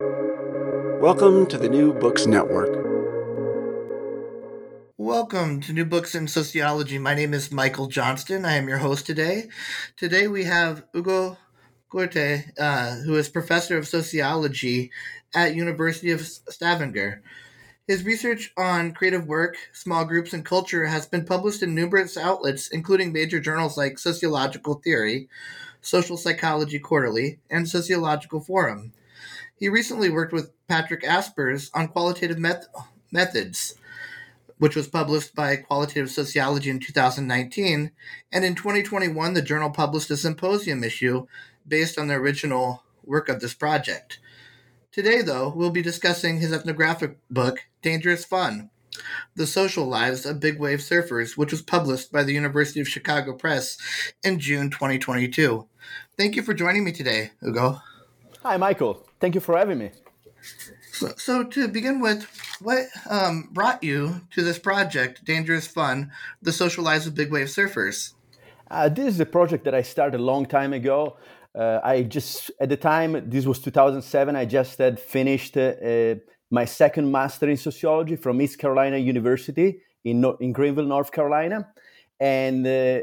Welcome to the New Books Network. Welcome to New Books in Sociology. My name is Michael Johnston. I am your host today. Today we have Ugo Corte, uh, who is professor of sociology at University of Stavanger. His research on creative work, small groups, and culture has been published in numerous outlets, including major journals like Sociological Theory, Social Psychology Quarterly, and Sociological Forum. He recently worked with Patrick Aspers on qualitative met- methods, which was published by Qualitative Sociology in 2019. And in 2021, the journal published a symposium issue based on the original work of this project. Today, though, we'll be discussing his ethnographic book, Dangerous Fun The Social Lives of Big Wave Surfers, which was published by the University of Chicago Press in June 2022. Thank you for joining me today, Ugo. Hi, Michael. Thank you for having me. So, so to begin with, what um, brought you to this project, Dangerous Fun, The Social Lives of Big Wave Surfers? Uh, this is a project that I started a long time ago. Uh, I just, at the time, this was 2007, I just had finished uh, my second master in sociology from East Carolina University in, in Greenville, North Carolina. And uh,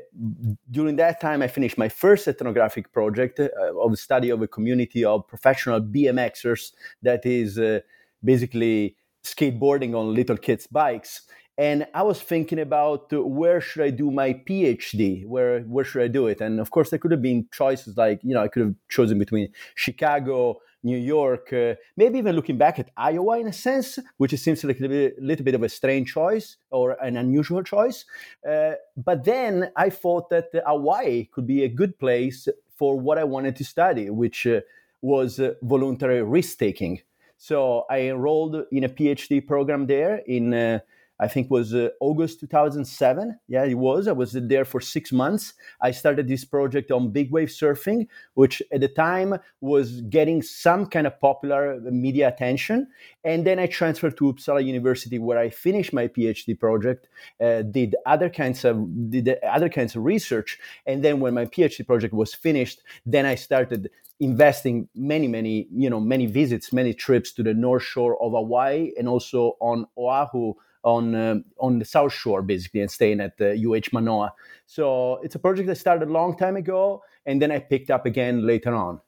during that time, I finished my first ethnographic project uh, of study of a community of professional BMXers that is uh, basically skateboarding on little kids' bikes. And I was thinking about where should I do my PhD? Where where should I do it? And of course, there could have been choices like you know I could have chosen between Chicago, New York, uh, maybe even looking back at Iowa in a sense, which seems like a little bit, of a strange choice or an unusual choice. Uh, but then I thought that Hawaii could be a good place for what I wanted to study, which uh, was uh, voluntary risk taking. So I enrolled in a PhD program there in uh, I think was uh, August 2007. Yeah, it was. I was there for six months. I started this project on big wave surfing, which at the time was getting some kind of popular media attention. And then I transferred to Uppsala University, where I finished my PhD project, uh, did other kinds of did other kinds of research, and then when my PhD project was finished, then I started investing many many you know many visits many trips to the north shore of hawaii and also on oahu on uh, on the south shore basically and staying at the UH Manoa. So it's a project that started a long time ago, and then I picked up again later on.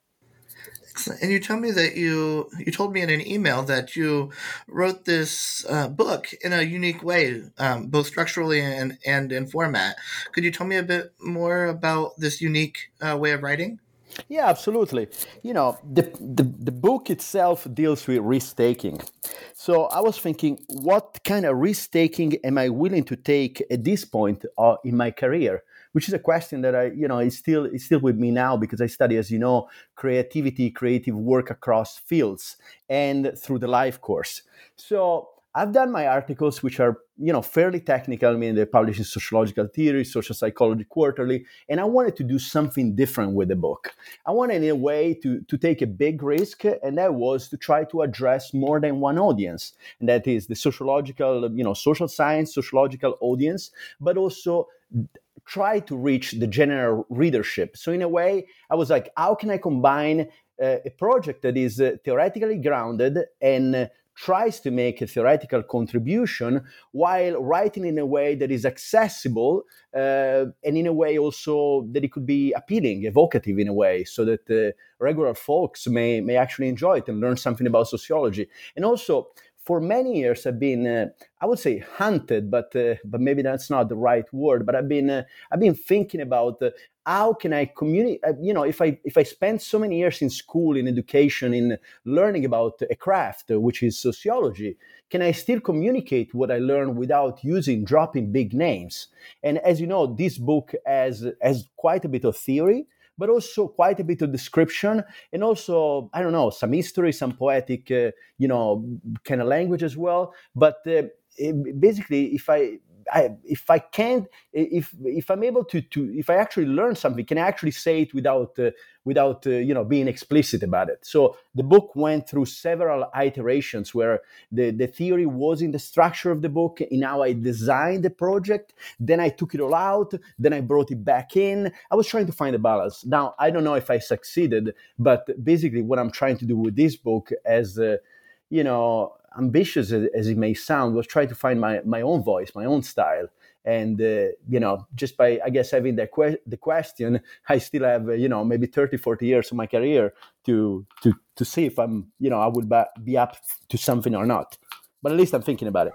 And you tell me that you you told me in an email that you wrote this uh, book in a unique way, um, both structurally and and in format. Could you tell me a bit more about this unique uh, way of writing? Yeah, absolutely. You know, the, the, the book itself deals with risk taking. So I was thinking, what kind of risk taking am I willing to take at this point uh, in my career? Which is a question that I, you know, is still is still with me now because I study, as you know, creativity, creative work across fields and through the life course. So I've done my articles, which are you know fairly technical. I mean, they're published in Sociological Theory, Social Psychology Quarterly, and I wanted to do something different with the book. I wanted, in a way, to to take a big risk, and that was to try to address more than one audience, and that is the sociological, you know, social science, sociological audience, but also try to reach the general readership. So in a way, I was like, how can I combine uh, a project that is uh, theoretically grounded and uh, tries to make a theoretical contribution while writing in a way that is accessible uh, and in a way also that it could be appealing, evocative in a way, so that uh, regular folks may may actually enjoy it and learn something about sociology. And also, for many years I've been uh, I would say hunted but uh, but maybe that's not the right word but I've been uh, I've been thinking about uh, how can I communicate uh, you know if I if I spend so many years in school in education in learning about a craft uh, which is sociology can I still communicate what I learned without using dropping big names? And as you know this book has has quite a bit of theory but also quite a bit of description and also i don't know some history some poetic uh, you know kind of language as well. But uh, basically if i I, if I can't, if if I'm able to to if I actually learn something, can I actually say it without uh, without uh, you know being explicit about it? So the book went through several iterations where the the theory was in the structure of the book, in how I designed the project. Then I took it all out. Then I brought it back in. I was trying to find a balance. Now I don't know if I succeeded, but basically what I'm trying to do with this book as uh, you know ambitious as it may sound, was trying to find my, my own voice, my own style. And, uh, you know, just by, I guess, having the, que- the question, I still have, uh, you know, maybe 30, 40 years of my career to, to, to see if I'm, you know, I would be up to something or not. But at least I'm thinking about it.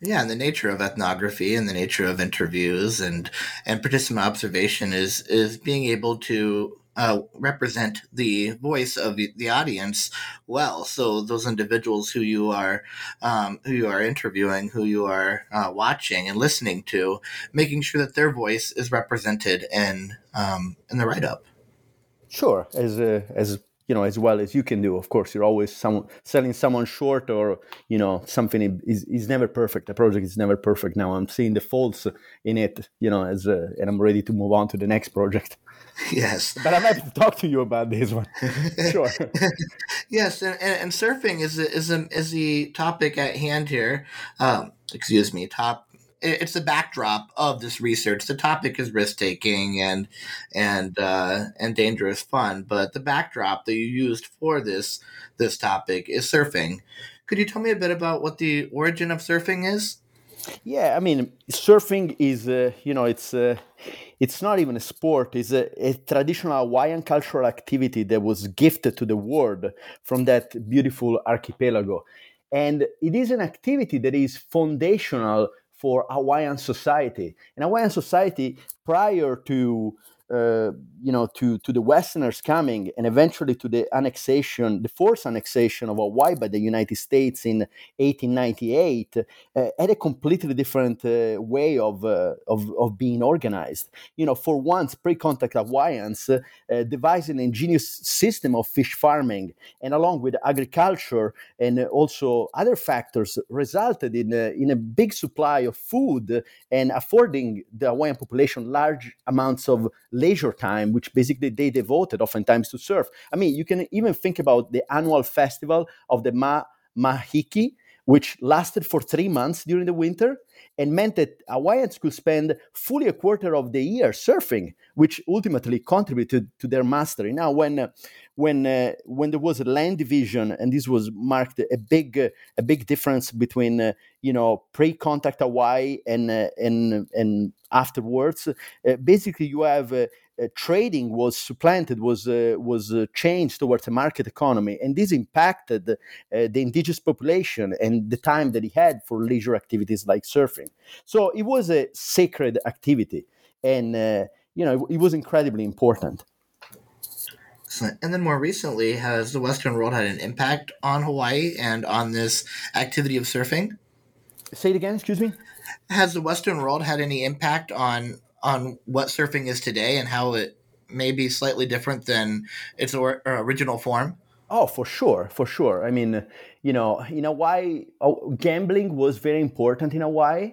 Yeah, and the nature of ethnography and the nature of interviews and and participant observation is is being able to uh, represent the voice of the, the, audience well. So those individuals who you are um, who you are interviewing, who you are uh, watching and listening to, making sure that their voice is represented in um, in the write up. Sure, as uh, as you know as well as you can do of course. You're always some, selling someone short or you know something is, is never perfect. A project is never perfect. Now i'm seeing the faults in it you know as uh, and i'm ready to move on to the next project. Yes. But i'm happy to talk to you about this one. Sure. Yes and, and, surfing is is a, is the topic at hand here. Um, excuse me top it's the backdrop of this research. The topic is risk taking and and uh, and dangerous fun, but the backdrop that you used for this this topic is surfing. Could you tell me a bit about what the origin of surfing is? Yeah, I mean, surfing is uh, you know it's uh, it's not even a sport. It's a, a, traditional Hawaiian cultural activity that was gifted to the world from that beautiful archipelago, and it is an activity that is foundational for Hawaiian society. And Hawaiian society, prior to uh, you know, to, to the Westerners coming and eventually to the annexation, the forced annexation of Hawaii by the United States in 1898, uh, had a completely different uh, way of, uh, of, of being organized. You know, for once, pre-contact Hawaiians uh, devised an ingenious system of fish farming, and along with agriculture and also other factors, resulted in a, in a big supply of food and affording the Hawaiian population large amounts of leisure time, which basically they devoted oftentimes to surf. I mean, you can even think about the annual festival of the Ma Makahiki, which lasted for three months during the winter and meant that Hawaiians could spend fully a quarter of the year surfing, which ultimately contributed to their mastery. Now, when uh, when uh, when there was a land division, and this was marked a big a big difference between uh, you know pre-contact Hawaii and uh, and and afterwards. Uh, basically, you have uh, trading was supplanted, was was changed towards a market economy, and this impacted the indigenous population and the time that he had for leisure activities like surfing. So it was a sacred activity, and you know it, it was incredibly important. Excellent. And then more recently, has the Western world had an impact on Hawaii and on this activity of surfing? Say it again, excuse me. Has the Western world had any impact on on what surfing is today and how it may be slightly different than its or, original form? Oh, for sure, for sure. I mean, you know, in Hawaii, oh, gambling was very important in Hawaii,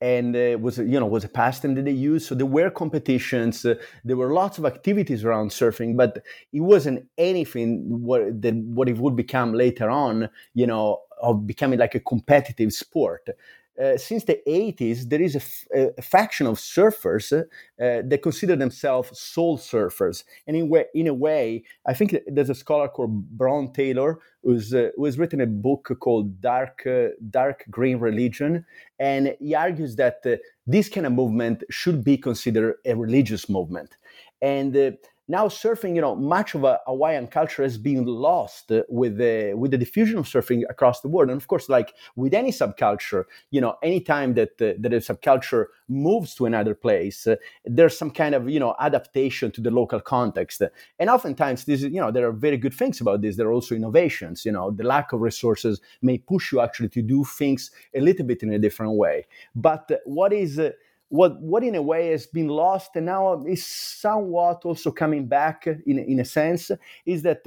and uh, was you know was a pastime that they used. So there were competitions, uh, there were lots of activities around surfing, but it wasn't anything what that what it would become later on. You know, of becoming like a competitive sport. Uh, since the 80s, there is a, f- a faction of surfers uh, that consider themselves soul surfers. And in, way, in a way, I think there's a scholar called Bron Taylor who's, uh, who has written a book called Dark, uh, Dark Green Religion. And he argues that uh, this kind of movement should be considered a religious movement. And now surfing, you know, much of a Hawaiian culture has been lost with the with the diffusion of surfing across the world. And of course, like with any subculture, you know, anytime that uh, that a subculture moves to another place, uh, there's some kind of you know adaptation to the local context. And oftentimes, this you know there are very good things about this. There are also innovations. You know, the lack of resources may push you actually to do things a little bit in a different way. But what is uh, what what in a way has been lost and now is somewhat also coming back in in a sense is that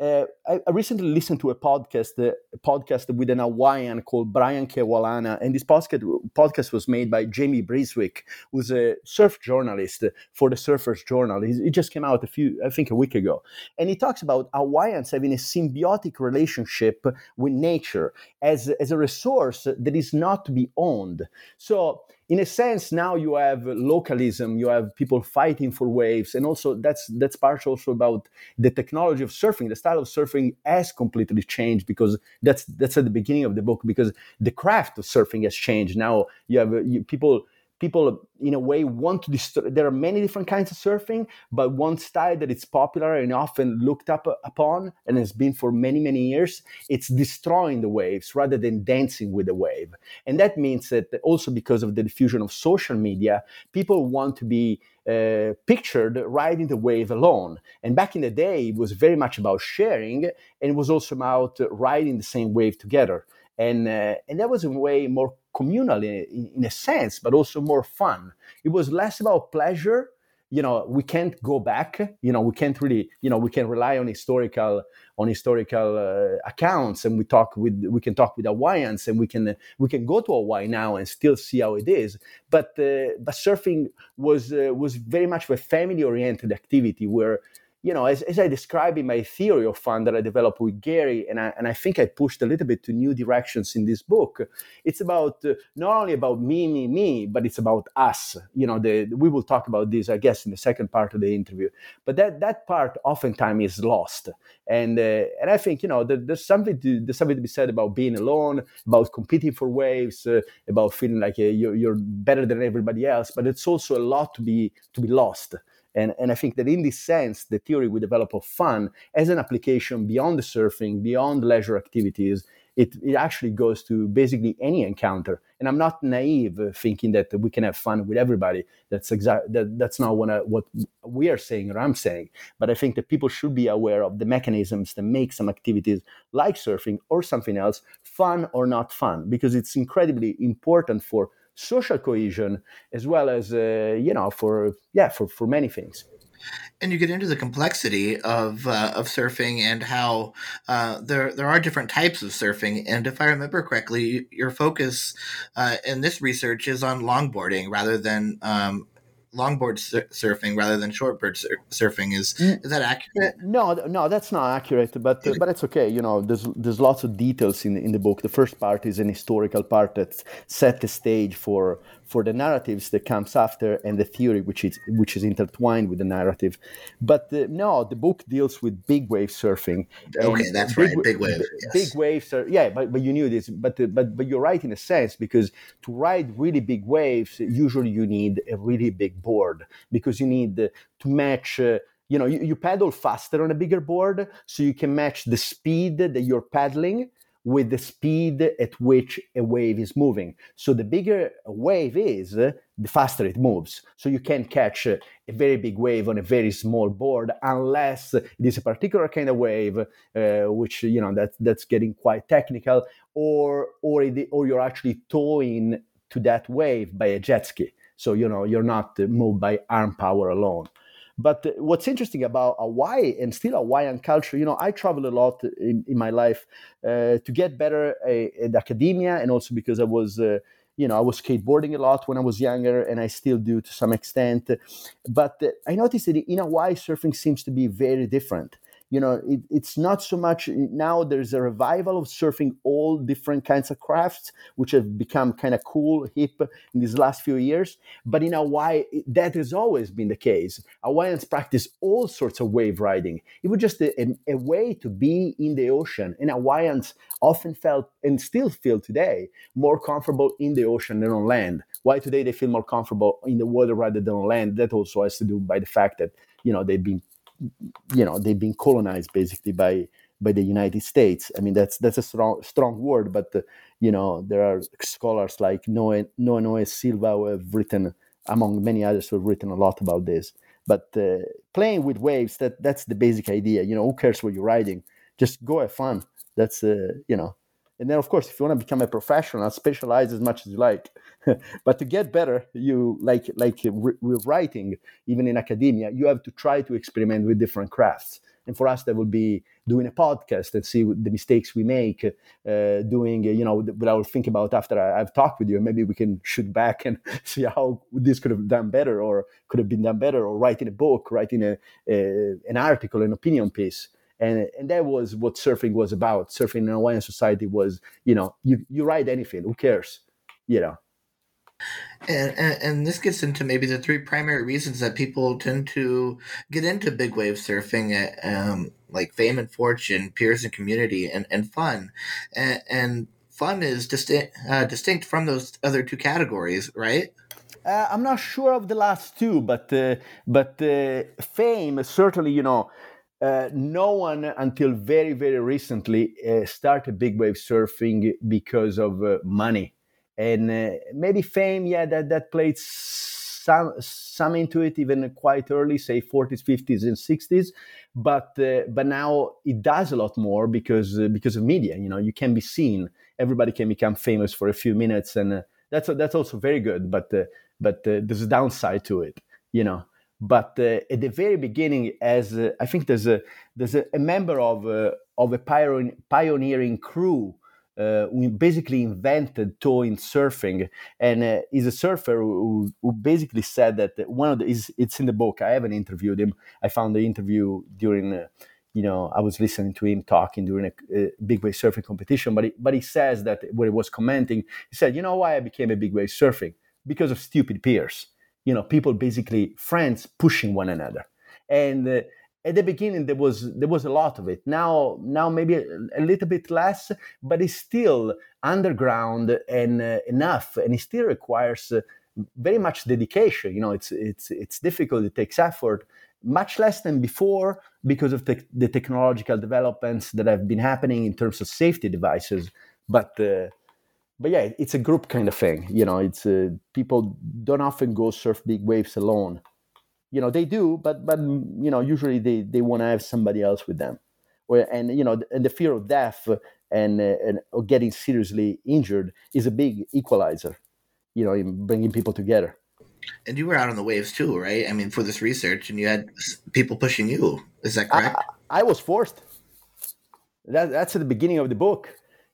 uh, I, recently listened to a podcast, a podcast with an Hawaiian called Brian Keaulana and this podcast, podcast was made by Jamie Brisick, who's a surf journalist for the Surfers Journal. He, just came out a few, I think, a week ago, and he talks about Hawaiians having a symbiotic relationship with nature as as a resource that is not to be owned. So in a sense now you have localism you have people fighting for waves and also that's that's part also about the technology of surfing. The style of surfing has completely changed because that's that's at the beginning of the book because the craft of surfing has changed. Now you have you, people people in a way want to destroy there are many different kinds of surfing but one style that is popular and often looked up upon and has been for many many years it's destroying the waves rather than dancing with the wave and that means that also because of the diffusion of social media people want to be uh, pictured riding the wave alone. And back in the day, it was very much about sharing, and it was also about riding the same wave together. And uh, and that was a way more communal in, in, a sense, but also more fun. It was less about pleasure. You know, we can't go back. You know, we can't really. You know, we can rely on historical on historical uh, accounts, and we talk with we can talk with Hawaiians, and we can we can go to Hawaii now and still see how it is. But uh, but surfing was uh, was very much a family oriented activity where you know, as, as I describe in my theory of fun that I developed with Gary, and I, and I think I pushed a little bit to new directions in this book, it's about uh, not only about me, me, me, but it's about us. You know, the, we will talk about this, I guess, in the second part of the interview. But that that part oftentimes is lost, and uh, and I think you know there, there's something to there's something to be said about being alone, about competing for waves, uh, about feeling like uh, you're, you're better than everybody else. But it's also a lot to be to be lost and, and I think that in this sense, the theory we develop of fun as an application beyond the surfing, beyond leisure activities, it, it actually goes to basically any encounter. And I'm not naive uh, thinking that we can have fun with everybody. That's exact. That, that's not what, I, what we are saying or I'm saying. But I think that people should be aware of the mechanisms that make some activities like surfing or something else fun or not fun, because it's incredibly important for social cohesion as well as uh, you know for yeah for for many things and you get into the complexity of uh, of surfing and how uh, there there are different types of surfing. And if I remember correctly, your focus uh, in this research is on longboarding rather than um, longboard sur- surfing rather than shortboard sur- surfing. Is is that accurate? No, no, that's not accurate. But uh, but it's okay. You know, there's there's lots of details in in the book. The first part is an historical part that set the stage for for the narratives that comes after and the theory which is which is intertwined with the narrative. But uh, no, the book deals with big wave surfing. Okay, that's big, right. Big wave. Yes. Big waves are yeah, but but you knew this. But but but you're right in a sense because to ride really big waves, usually you need a really big board because you need to match. Uh, you know, you, you paddle faster on a bigger board, so you can match the speed that you're paddling with the speed at which a wave is moving. So the bigger a wave is, the faster it moves. So you can catch a very big wave on a very small board unless it is a particular kind of wave, uh, which you know that that's getting quite technical, or or it, or you're actually towing to that wave by a jet ski. So you know you're not moved by arm power alone. But what's interesting about Hawaii and still Hawaiian culture, you know, I travel a lot in, in my life uh, to get better uh, at academia and also because I was. Uh, you know, I was skateboarding a lot when I was younger, and I still do to some extent. But I noticed that in Hawaii, surfing seems to be very different you know it, it's not so much now there's a revival of surfing all different kinds of crafts which have become kind of cool hip in these last few years. But in hawaii that has always been the case. Hawaiians practice all sorts of wave riding. It was just a, a, a way to be in the ocean and hawaiians often felt and still feel today more comfortable in the ocean than on land. Why today they feel more comfortable in the water rather than on land? That also has to do by the fact that you know they've been you know they've been colonized basically by by the United States. I mean that's that's a strong strong word, but uh, you know there are scholars like Noe Noe, Noe Silva who have written, among many others, who have written a lot about this. But uh, playing with waves, that that's the basic idea. You know, who cares what you're riding? Just go have fun. That's uh, you know. And then, of course, if you want to become a professional, specialize as much as you like. but to get better you like like with writing even in academia you have to try to experiment with different crafts and for us that would be doing a podcast and see the mistakes we make uh, doing you know what i will think about after I, have talked with you maybe we can shoot back and see how this could have done better or could have been done better or writing a book writing a, a an article an opinion piece and and that was what surfing was about surfing in hawaiian society was you know you, you write anything who cares you know and, and, and this gets into maybe the three primary reasons that people tend to get into big wave surfing, um, like fame and fortune, peers and community, and, and fun. And, and fun is distinct uh, distinct from those other two categories, right? Uh, I'm not sure of the last two, but uh, but uh, fame certainly, you know. Uh, no one until very very recently uh, started big wave surfing because of uh, money. And uh, maybe fame yeah that that played some some into it even quite early say 40s 50s and 60s but uh, but now it does a lot more because because of media you know you can be seen. Everybody can become famous for a few minutes and that's that's also very good but but there's a downside to it you know but at the very beginning as i think there's a there's a, a member of of a pioneering crew uh, we basically invented towing surfing, and uh, he's a surfer who, who, basically said that one of the is it's in the book. I haven't interviewed him. I found the interview during. Uh, you know, I was listening to him talking during a, a big wave surfing competition, but he, but he says that when he was commenting, he said, "You know why I became a big wave surfing? Because of stupid peers. You know, people basically friends pushing one another, and uh, at the beginning there was there was a lot of it. Now now maybe a, a little bit less but it's still underground and uh, enough and it still requires uh, very much dedication. You know it's it's it's difficult it takes effort much less than before because of the technological developments that have been happening in terms of safety devices. But uh, but yeah it's a group kind of thing you know it's uh, people don't often go surf big waves alone. You know they do but but you know usually they they want to have somebody else with them. Or and you know and the fear of death and uh, and or getting seriously injured is a big equalizer you know in bringing people together. And you were out on the waves too right? I mean for this research and you had people pushing you. Is that correct? I, I was forced. That, that's at the beginning of the book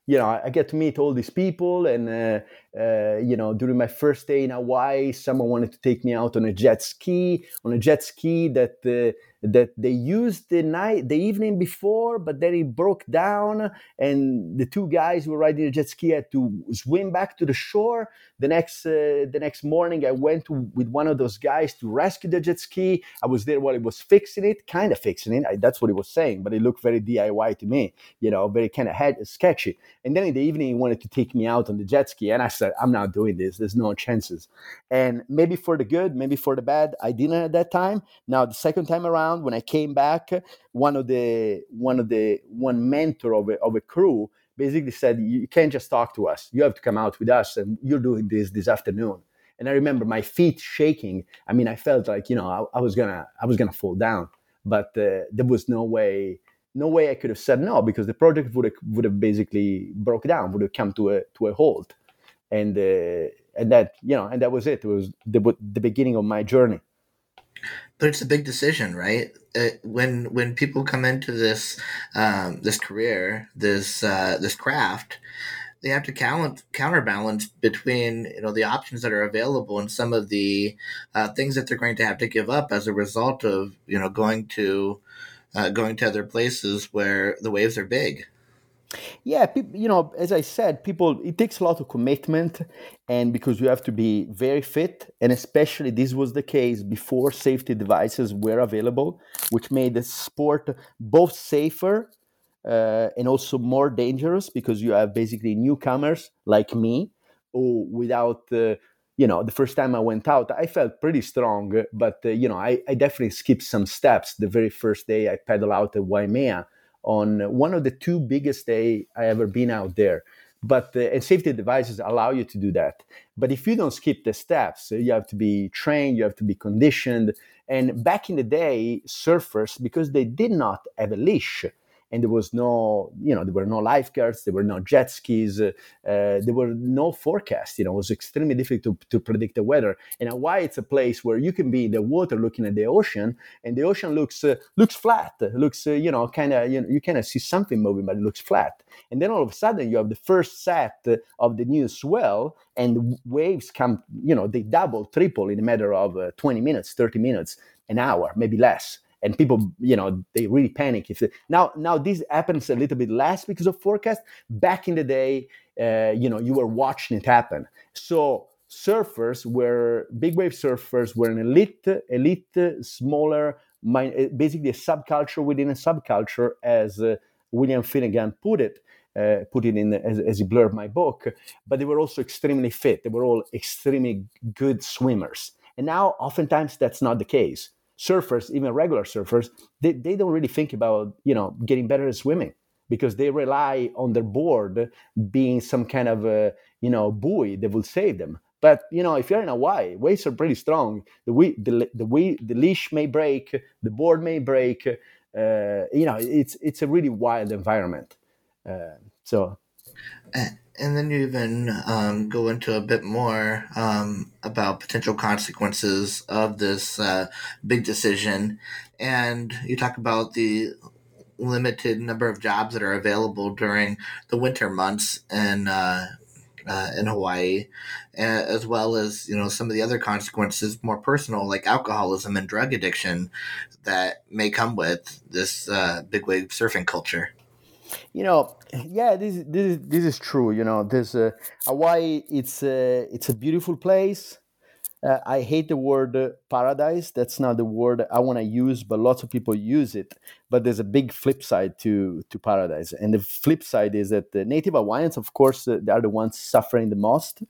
you know, I get to meet all these people, and uh, uh, you know, during my first day in Hawaii, someone wanted to take me out on a jet ski, on a jet ski that uh, that they used the night, the evening before, but then it broke down, and the two guys who were riding the jet ski had to swim back to the shore. The next uh, the next morning, I went to, with one of those guys to rescue the jet ski. I was there while he was fixing it, kind of fixing it. I, that's what he was saying, but it looked very DIY to me, you know, very kind of sketchy. And then in the evening, he wanted to take me out on the jet ski, and I "I'm not doing this. There's no chances." And maybe for the good, maybe for the bad, I didn't at that time. Now the second time around around when i came back one of the one of the one mentor of a, of a crew basically said you can't just talk to us you have to come out with us and you're doing this this afternoon and i remember my feet shaking i mean i felt like you know i, I was gonna i was gonna fall down but uh, there was no way no way i could have said no because the project would have, would have basically broke down would have come to a to a halt and uh, and that you know and that was it it was the, the beginning of my journey but it's a big decision, right? It, when when people come into this um, this career, this uh, this craft, they have to count, counterbalance between you know the options that are available and some of the uh, things that they're going to have to give up as a result of you know going to uh, going to other places where the waves are big. Yeah, you know, as I said, people it takes a lot of commitment, and because you have to be very fit, and especially this was the case before safety devices were available, which made the sport both safer uh, and also more dangerous because you have basically newcomers like me who, without uh, you know, the first time I went out, I felt pretty strong, but uh, you know, I, I definitely skipped some steps the very first day I pedal out at Waimea on one of the two biggest day I ever been out there. But uh, and safety devices allow you to do that. But if you don't skip the steps, you have to be trained, you have to be conditioned. And back in the day, surfers, because they did not have a leash, and there was no, you know, there were no lifeguards, there were no jet skis, uh, there were no forecast. You know, it was extremely difficult to, to predict the weather. And Hawaii, it's a place where you can be in the water looking at the ocean, and the ocean looks uh, looks flat, looks, uh, you know, kind of, you know, you kind of see something moving, but it looks flat. And then all of a sudden, you have the first set of the new swell, and waves come, you know, they double, triple in a matter of uh, 20 minutes, 30 minutes, an hour, maybe less and people you know they really panic if they, now now this happens a little bit less because of forecast. Back in the day uh, you know you were watching it happen. So surfers were big wave surfers were an elite elite smaller basically a subculture within a subculture as uh, william finnegan put it uh, put it in as, as he blurred my book. But they were also extremely fit. They were all extremely good swimmers. And now oftentimes that's not the case surfers, even regular surfers, they, they don't really think about, you know, getting better at swimming because they rely on their board being some kind of, a, you know, buoy that will save them. But you know, if you're in Hawaii, waves are pretty strong. The we, the the, we, the leash may break, the board may break. Uh, you know, it's it's a really wild environment. Uh, so, and then you even um, go into a bit more um, about potential consequences of this uh, big decision, and you talk about the limited number of jobs that are available during the winter months in uh, uh, in Hawaii, as well as you know some of the other consequences, more personal, like alcoholism and drug addiction, that may come with this uh, big wave surfing culture. You know, yeah, this this this is true. You know, there's a Hawaii. It's a it's a beautiful place. Uh, I hate the word paradise. That's not the word I want to use, but lots of people use it. But there's a big flip side to to paradise, and the flip side is that the Native Hawaiians, of course, uh, they are the ones suffering the most.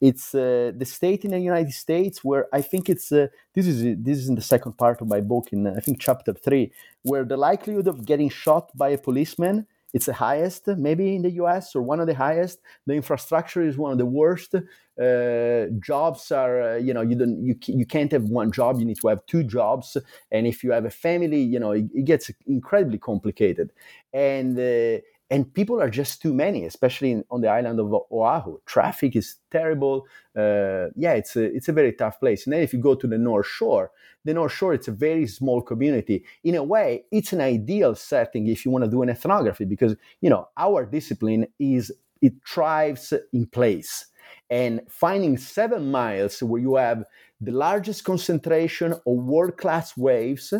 It's uh, the state in the United States where I think it's uh, this is this is in the second part of my book in I think chapter three, where the likelihood of getting shot by a policeman it's the highest, maybe in the US, or one of the highest. The infrastructure is one of the worst. Uh, jobs are, uh, you know, you don't, you, you can't have one job. You need to have two jobs, and if you have a family, you know, it, it gets incredibly complicated. And uh, and people are just too many, especially in, on the island of Oahu. Traffic is terrible. Uh, yeah, it's a it's a very tough place. And then if you go to the North Shore, the North Shore it's a very small community. In a way, it's an ideal setting if you want to do an ethnography because you know our discipline is it thrives in place. And finding seven miles where you have the largest concentration of world class waves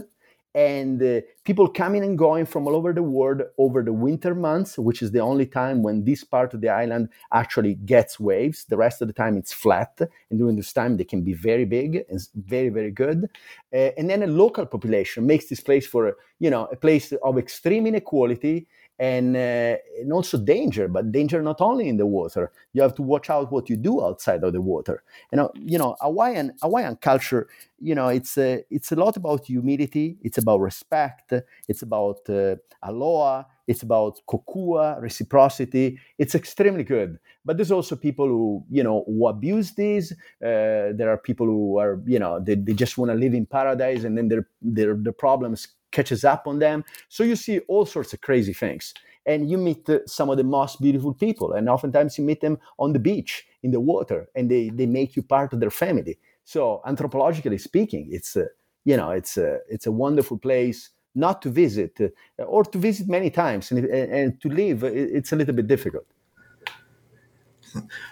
and uh, people coming and going from all over the world over the winter months, which is the only time when this part of the island actually gets waves. The rest of the time it's flat, and during this time they can be very big and very very good. Uh, and then a local population makes this place for you know a place of extreme inequality and, uh, and also danger, but danger not only in the water. You have to watch out what you do outside of the water. You know, you know, Hawaiian Hawaiian culture. You know, it's a it's a lot about humility. It's about respect. It's about uh, aloha. It's about kokua, reciprocity. It's extremely good. But there's also people who, you know, who abuse these. Uh, there are people who are, you know, they, they just want to live in paradise, and then their their the problems catches up on them. So you see all sorts of crazy things. And you meet uh, some of the most beautiful people. And oftentimes you meet them on the beach, in the water, and they, they make you part of their family. So anthropologically speaking, it's, uh, you know, it's a it's a wonderful place not to visit uh, or to visit many times and, and to live. It's a little bit difficult.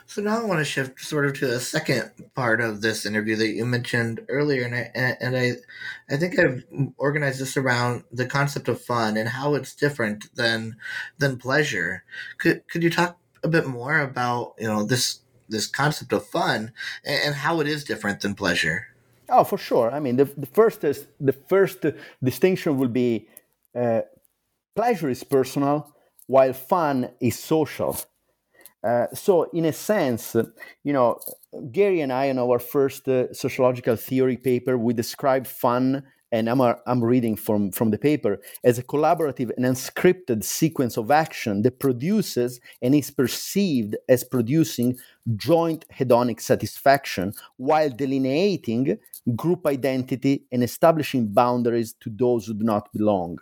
So now I want to shift sort of to the second part of this interview that you mentioned earlier, and I and I, I think I've organized this around the concept of fun and how it's different than than pleasure. Could could you talk a bit more about you know this this concept of fun and, and how it is different than pleasure? Oh, for sure. I mean, the, the first is, the first distinction will be uh, pleasure is personal, while fun is social. Uh, so, in a sense, you know, Gary and I, in our first uh, sociological theory paper, we described fun, and I'm, I'm reading from, from the paper, as a collaborative and unscripted sequence of action that produces and is perceived as producing joint hedonic satisfaction while delineating group identity and establishing boundaries to those who do not belong.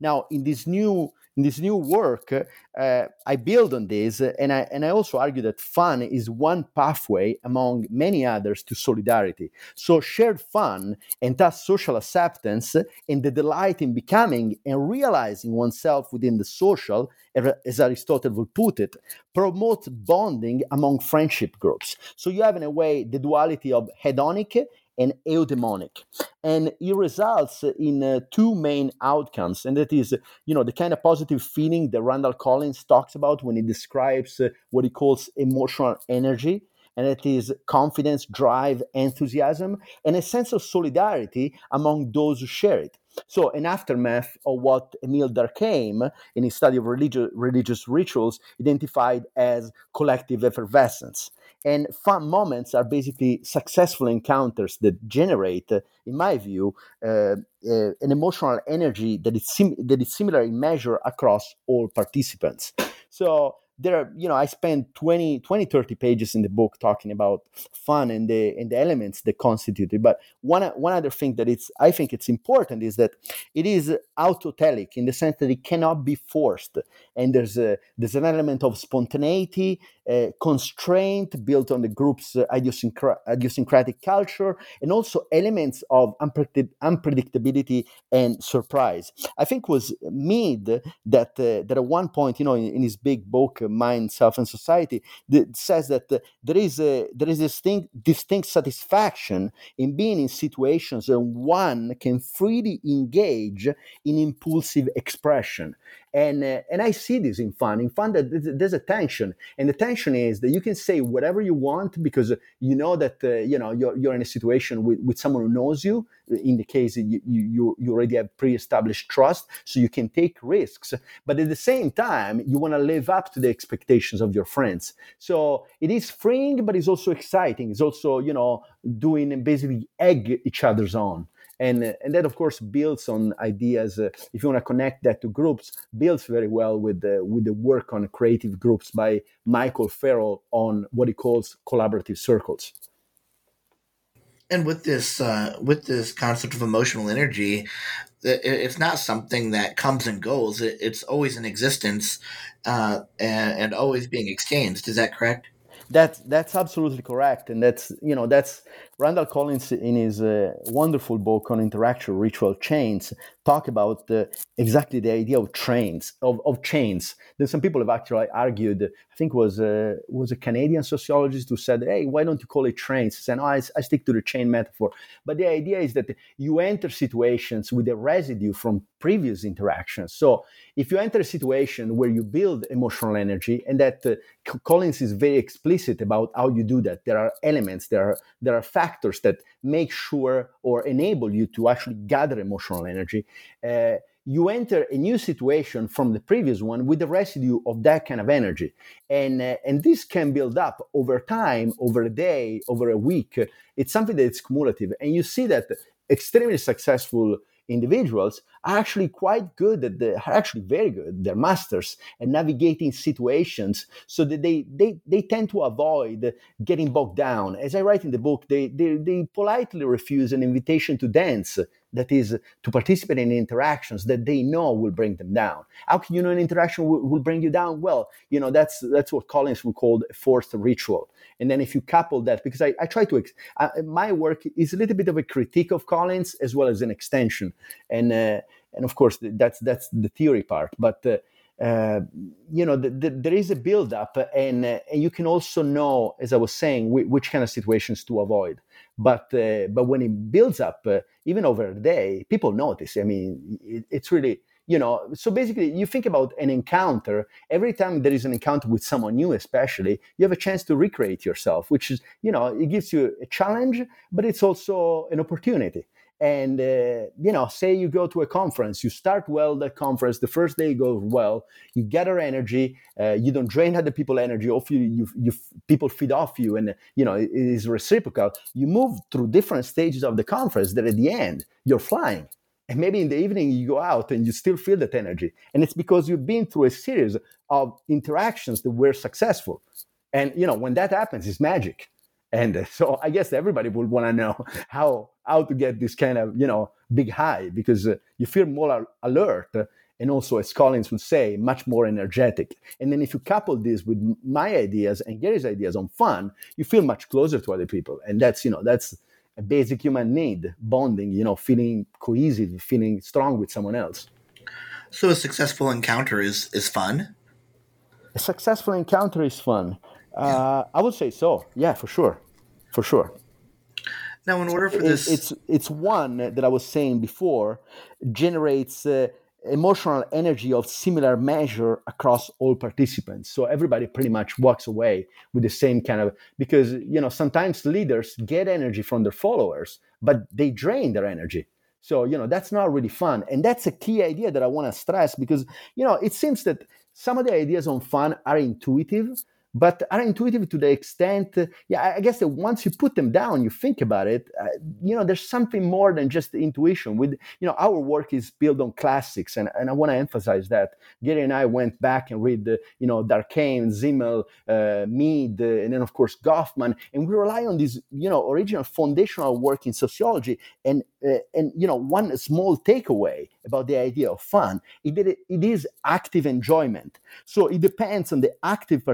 Now, in this new in this new work, uh, I build on this, and I and I also argue that fun is one pathway among many others to solidarity. So shared fun and thus social acceptance and the delight in becoming and realizing oneself within the social, as Aristotle would put it, promotes bonding among friendship groups. So you have in a way the duality of hedonic and eudaimonic. And it results in uh, two main outcomes, and that is, you know, the kind of positive feeling that Randall Collins talks about when he describes uh, what he calls emotional energy, and it is confidence, drive, enthusiasm, and a sense of solidarity among those who share it. So, an aftermath of what Emile Durkheim, in his study of religious, religious rituals, identified as collective effervescence. And fun moments are basically successful encounters that generate, uh, in my view, uh, uh, an emotional energy that is, sim- that is similar in measure across all participants. So there are, you know, I spent 20, 20, 30 pages in the book talking about fun and the and the elements that constitute it. But one one other thing that it's I think it's important is that it is autotelic in the sense that it cannot be forced. And there's a there's an element of spontaneity, uh, constraint built on the group's uh, idiosyncratic culture, and also elements of unpredict- unpredictability and surprise. I think was Mead that uh, that at one point, you know, in, in his big book mind, self, and society, that says that uh, there is a there is a distinct, distinct satisfaction in being in situations where one can freely engage in impulsive expression and uh, and I see this in fun. In fun, that there's a tension, and the tension is that you can say whatever you want because you know that uh, you know you're, you're in a situation with, with someone who knows you. In the case you, you you already have pre-established trust, so you can take risks. But at the same time, you want to live up to the expectations of your friends. So it is freeing, but it's also exciting. It's also you know doing basically egg each other's on and and that of course builds on ideas. Uh, if you want to connect that to groups, builds very well with the with the work on creative groups by Michael Farrell on what he calls collaborative circles. And with this uh, with this concept of emotional energy, it's not something that comes and goes. It's always in existence uh, and, and always being exchanged. Is that correct? That's that's absolutely correct, and that's you know that's Randall Collins in his uh, wonderful book on interaction ritual chains talk about uh, exactly the idea of trains of, of chains. Then some people have actually argued. I think was a, was a Canadian sociologist who said, "Hey, why don't you call it trains?" He said, "No, I, I stick to the chain metaphor." But the idea is that you enter situations with a residue from previous interactions. So if you enter a situation where you build emotional energy, and that uh, Collins is very explicit about how you do that, there are elements, there are there are factors that make sure or enable you to actually gather emotional energy. Uh, you enter a new situation from the previous one with the residue of that kind of energy and uh, and this can build up over time over a day over a week it's something that's cumulative and you see that extremely successful individuals are actually quite good at the are actually very good they're masters at navigating situations so that they they, they tend to avoid getting bogged down as i write in the book they, they they politely refuse an invitation to dance that is to participate in interactions that they know will bring them down. How can you know an interaction will, will bring you down? Well, you know that's that's what Collins would call forced ritual. And then if you couple that, because I, I try to, uh, my work is a little bit of a critique of Collins as well as an extension, and uh, and of course that's that's the theory part, but. Uh, uh, you know, the, the, there is a build-up, and, uh, and you can also know, as I was saying, which kind of situations to avoid. But uh, but when it builds up, uh, even over a day, people notice. I mean, it, it's really you know. So basically, you think about an encounter. Every time there is an encounter with someone new, especially, you have a chance to recreate yourself, which is you know, it gives you a challenge, but it's also an opportunity and uh, you know say you go to a conference you start well the conference the first day goes well you gather energy uh, you don't drain other people energy off you, you, you people feed off you and you know it is reciprocal you move through different stages of the conference that at the end you're flying and maybe in the evening you go out and you still feel that energy. And it's because you've been through a series of interactions that were successful. And you know when that happens it's magic. And so i guess everybody would want to know how how to get this kind of you know big high because uh, you feel more alert and also as collins would say much more energetic. And then if you couple this with my ideas and gary's ideas on fun you feel much closer to other people. And that's you know that's a basic human need bonding you know feeling cohesive feeling strong with someone else. So a successful encounter is is fun? A successful encounter is fun. Uh, I would say so. Yeah, for sure, for sure. Now, in order for this, it's it's one that I was saying before generates uh, emotional energy of similar measure across all participants. So everybody pretty much walks away with the same kind of because you know sometimes leaders get energy from their followers, but they drain their energy. So you know that's not really fun, and that's a key idea that I want to stress because you know it seems that some of the ideas on fun are intuitive but are intuitive to the extent yeah i guess that once you put them down you think about it uh, you know there's something more than just intuition. With you know our work is built on classics and, and i want to emphasize that. Gary and i went back and read the you know durkheim simmel uh, mead uh, and then of course goffman and we rely on this you know original foundational work in sociology. And uh, and you know one small takeaway about the idea of fun it, it is active enjoyment. So it depends on the active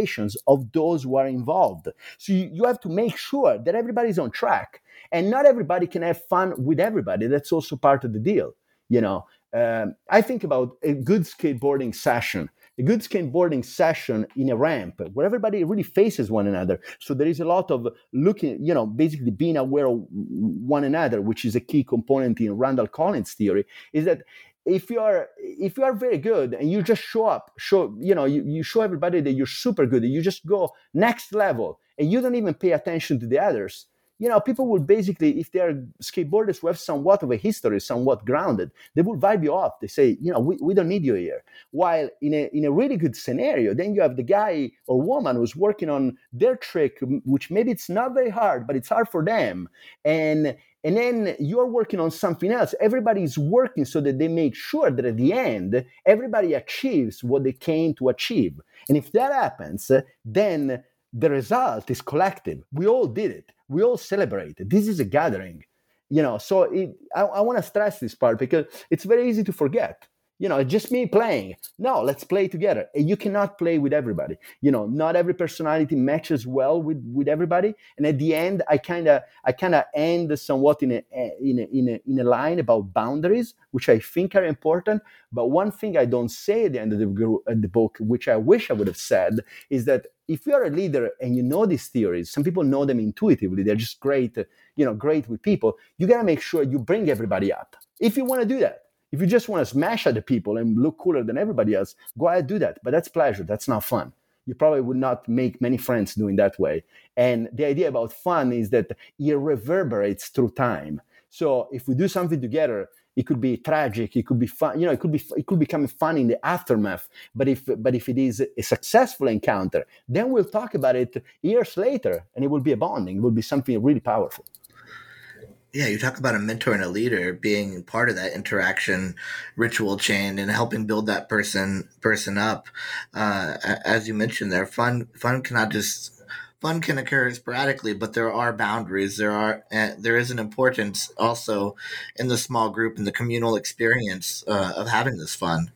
participations of those who are involved. So you, you have to make sure that everybody's on track and not everybody can have fun with everybody. That's also part of the deal you know? Um, i think about a good skateboarding session. A good skateboarding session in a ramp where everybody really faces one another. So there is a lot of looking, you know, basically being aware of one another, which is a key component in Randall Collins' theory, is that if you are if you are very good and you just show up show you know you, you show everybody that you're super good you just go next level and you don't even pay attention to the others you know, people will basically, if they are skateboarders who have somewhat of a history, somewhat grounded, they will vibe you off. They say, you know, we, we don't need you here. While in a in a really good scenario, then you have the guy or woman who's working on their trick, which maybe it's not very hard, but it's hard for them. And and then you're working on something else. Everybody is working so that they make sure that at the end, everybody achieves what they came to achieve. And if that happens, then the result is collective. We all did it. We all celebrate. This is a gathering, you know. So it, I, I want to stress this part because it's very easy to forget you know just me playing. No let's play together. And you cannot play with everybody. You know not every personality matches well with with everybody. And at the end i kind of i kind of end somewhat in a, in a in a in a line about boundaries which i think are important. But one thing i don't say at the end of the, the book which i wish i would have said is that if you're a leader and you know these theories some people know them intuitively they're just great you know great with people you got to make sure you bring everybody up. If you want to do that if you just want to smash other people and look cooler than everybody else, go ahead do that. But that's pleasure. That's not fun. You probably would not make many friends doing that way. And the idea about fun is that it reverberates through time. So if we do something together, it could be tragic, it could be fun, you know, it could be it could become fun in the aftermath. But if but if it is a successful encounter, then we'll talk about it years later and it will be a bonding. It will be something really powerful yeah, you talk about a mentor and a leader being part of that interaction ritual chain and helping build that person person up. Uh, as you mentioned there, fun fun cannot just fun can occur sporadically, but there are boundaries. There are uh, there is an importance also in the small group and the communal experience uh, of having this fun.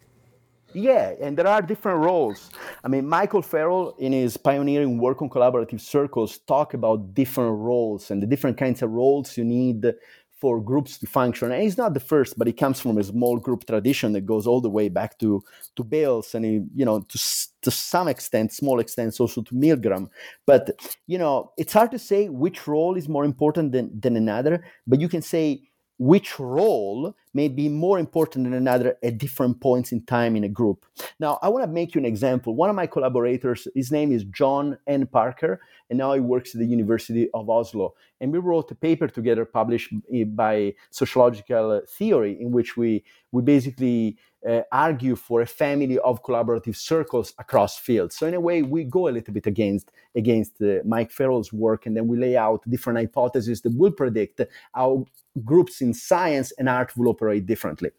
Yeah, and there are different roles. I mean, Michael Farrell, in his pioneering work on collaborative circles, talk about different roles and the different kinds of roles you need for groups to function. And he's not the first, but he comes from a small group tradition that goes all the way back to to Bales and you know to to some extent, small extent, also to Milgram. But you know, it's hard to say which role is more important than than another. But you can say which role may be more important than another at different points in time in a group. Now, I want to make you an example. One of my collaborators, his name is John N. Parker, and now he works at the University of Oslo. And we wrote a paper together published by Sociological Theory, in which we, we basically uh, argue for a family of collaborative circles across fields. So in a way, we go a little bit against against uh, Mike Farrell's work, and then we lay out different hypotheses that will predict how groups in science and art will operate differently.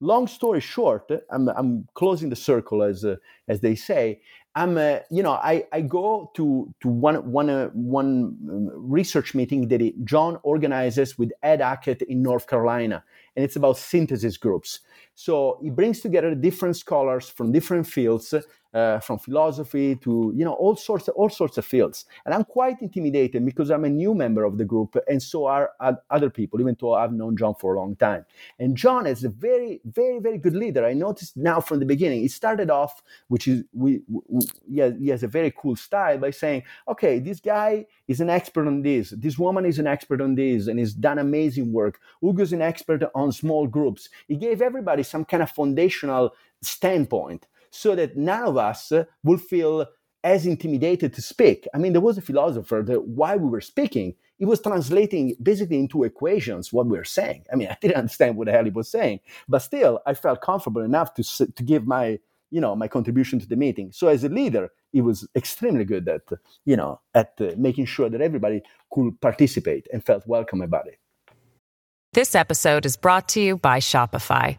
Long story short, I'm, I'm closing the circle as uh, as they say. I'm, uh, you know, I, I go to to one one uh, one um, research meeting that John organizes with Ed Hackett in North Carolina, and it's about synthesis groups. So he brings together different scholars from different fields uh, from philosophy to you know all sorts of, all sorts of fields. And i'm quite intimidated because i'm a new member of the group and so are other people even though i've known john for a long time. And john is a very very very good leader. I noticed now from the beginning he started off which is we, we he has a very cool style by saying okay this guy is an expert on this. This woman is an expert on this and he's done amazing work. Ugo's an expert on small groups. He gave everybody some kind of foundational standpoint so that none of us will feel as intimidated to speak. I mean, there was a philosopher that while we were speaking, he was translating basically into equations what we were saying. I mean, I didn't understand what the hell he was saying, but still, I felt comfortable enough to to give my you know my contribution to the meeting. So as a leader, he was extremely good at you know at uh, making sure that everybody could participate and felt welcome about it. This episode is brought to you by Shopify.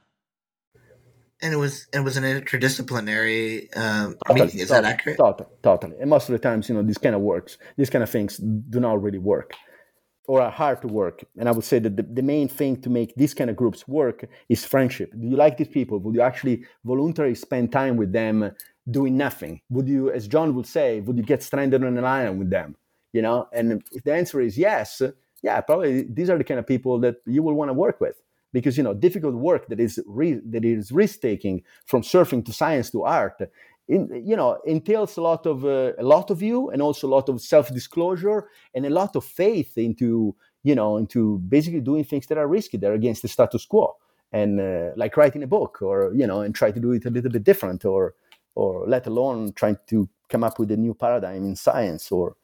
and it was it was an interdisciplinary um, totally, meeting. Is totally, that accurate? Totally, totally. And most of the times, you know, this kind of works. These kind of things do not really work, or are hard to work. And I would say that the, the main thing to make these kind of groups work is friendship. Do you like these people? Would you actually voluntarily spend time with them doing nothing? Would you, as John would say, would you get stranded on an island with them? You know, and if the answer is yes, yeah, probably these are the kind of people that you will want to work with because you know difficult work that is re- that is risk taking from surfing to science to art in, you know entails a lot of uh, a lot of you and also a lot of self disclosure and a lot of faith into you know into basically doing things that are risky that are against the status quo. And uh, like writing a book or you know and try to do it a little bit different or or let alone trying to come up with a new paradigm in science or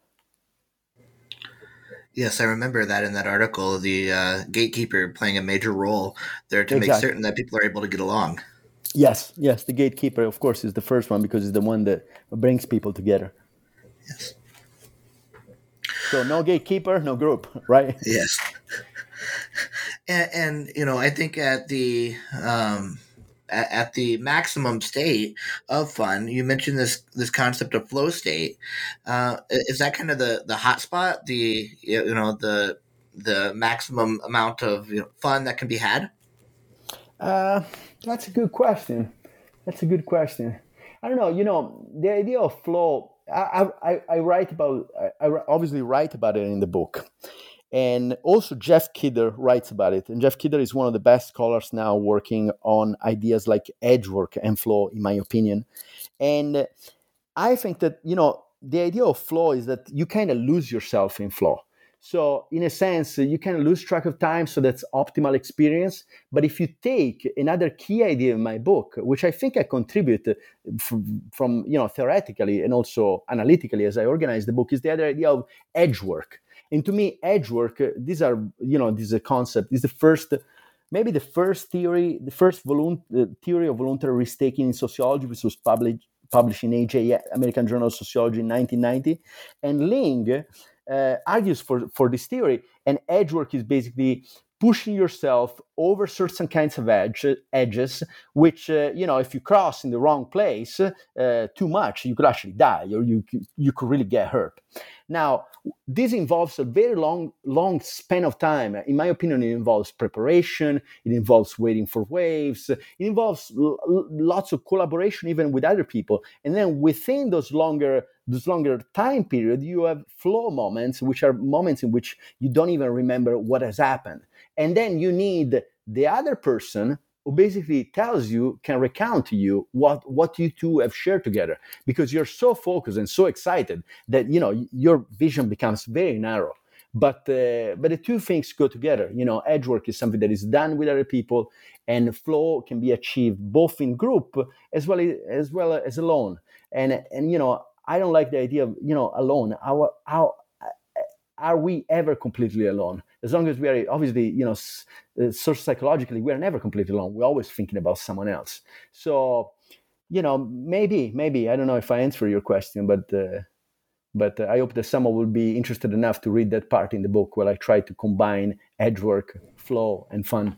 Yes, I remember that in that article, the uh, gatekeeper playing a major role there to exactly. make certain that people are able to get along. Yes, yes, the gatekeeper, of course, is the first one because it's the one that brings people together. Yes. So no gatekeeper, no group, right? Yes. and, and you know, I think at the um, at, at, the maximum state of fun. You mentioned this this concept of flow state. Uh, is that kind of the the hot spot? The you know the the maximum amount of you know, fun that can be had? Uh, that's a good question. That's a good question. I don't know. You know, the idea of flow. I I, I write about. I, I obviously write about it in the book, and also, Jeff Kidder writes about it. And Jeff Kidder is one of the best scholars now working on ideas like edge work and flow, in my opinion. And I think that, you know, the idea of flow is that you kind of lose yourself in flow. So, in a sense, you can lose track of time, so that's optimal experience. But if you take another key idea in my book, which I think I contribute uh, from, from you know theoretically and also analytically as I organize the book, is the other idea of edge work And to me, edge work, uh, these are, you know, this is a concept, is the first, maybe the first theory, the first uh, theory of voluntary risk taking in sociology, which was published, published in AJ, American Journal of Sociology in 1990. And Lyng uh, argues for, for this theory, and edge work is basically pushing yourself over certain kinds of edge, edges, which uh, you know, if you cross in the wrong place uh, too much, you could actually die, or you you could really get hurt. Now, this involves a very long, long span of time. In my opinion, it involves preparation. It involves waiting for waves. It involves l- lots of collaboration, even with other people. And then within those longer, those longer time period, you have flow moments, which are moments in which you don't even remember what has happened. And then you need the other person who basically tells you, can recount to you what, what you two have shared together because you're so focused and so excited that, you know, your vision becomes very narrow. But, uh, but the two things go together. You know, edge work is something that is done with other people and flow can be achieved both in group as well as, as well as alone. And, and, you know, I don't like the idea of, you know, alone. How, how, are we ever completely alone? As long as we are, obviously, you know, uh, social psychologically, we are never completely alone. We're always thinking about someone else. So, you know, maybe, maybe I don't know if I answer your question, but uh, but uh, I hope that someone will be interested enough to read that part in the book where I try to combine edge work, flow, and fun.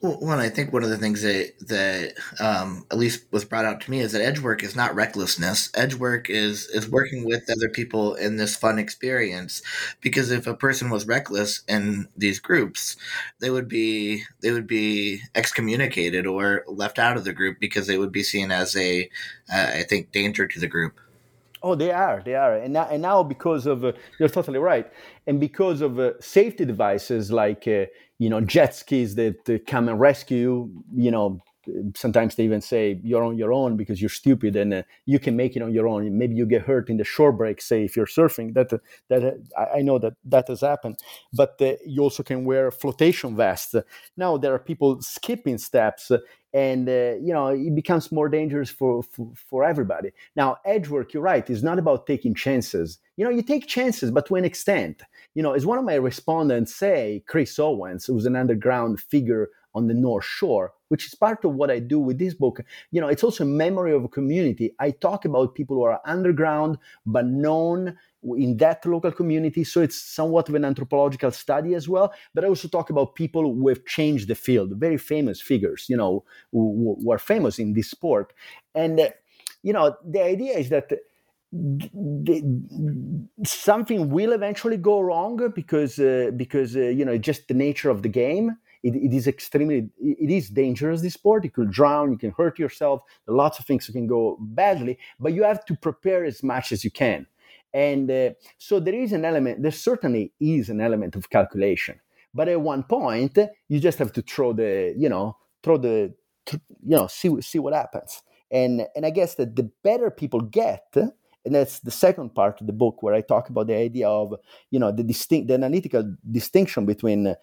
Well, I think one of the things that that um, at least was brought out to me is that edge work is not recklessness. Edge work is is working with other people in this fun experience. Because if a person was reckless in these groups, they would be they would be excommunicated or left out of the group because they would be seen as a uh, I think danger to the group. Oh, they are, they are, and now, and now because of uh, you're totally right, and because of uh, safety devices like uh, you know jet skis that uh, come and rescue you know sometimes they even say you're on your own because you're stupid and uh, you can make it on your own. Maybe you get hurt in the shore break say if you're surfing. That that i know that that has happened. But uh, you also can wear flotation vests. Now there are people skipping steps and uh, you know it becomes more dangerous for, for, for everybody now edge work you're right is not about taking chances you know you take chances but to an extent you know as one of my respondents say chris owens who's an underground figure on the North Shore, which is part of what I do with this book. You know, it's also a memory of a community. I talk about people who are underground but known in that local community. So it's somewhat of an anthropological study as well. But I also talk about people who have changed the field, very famous figures, you know, who, who are famous in this sport. And, uh, you know, the idea is that the, something will eventually go wrong because uh, because uh, you know just the nature of the game it, it is extremely it is dangerous this sport you could drown you can hurt yourself lots of things can go badly but you have to prepare as much as you can and uh, so there is an element there certainly is an element of calculation. But at one point you just have to throw the you know throw the you know see see what happens. And and i guess that the better people get and that's the second part of the book where I talk about the idea of you know the distinct the analytical distinction between uh,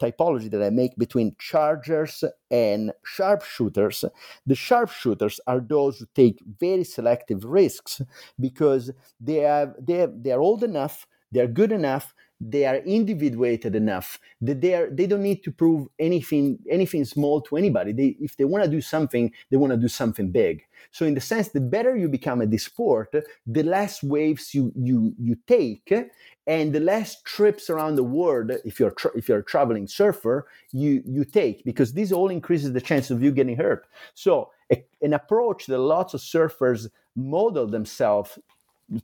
typology that I make between chargers and sharpshooters. The sharpshooters are those who take very selective risks because they have they have, they are old enough, they are good enough they are individuated enough that they are they don't need to prove anything anything small to anybody. They if they want to do something they want to do something big. So in the sense the better you become at this sport the less waves you you you take and the less trips around the world if you're tra- if you're a traveling surfer you you take because this all increases the chance of you getting hurt. So a, an approach that lots of surfers model themselves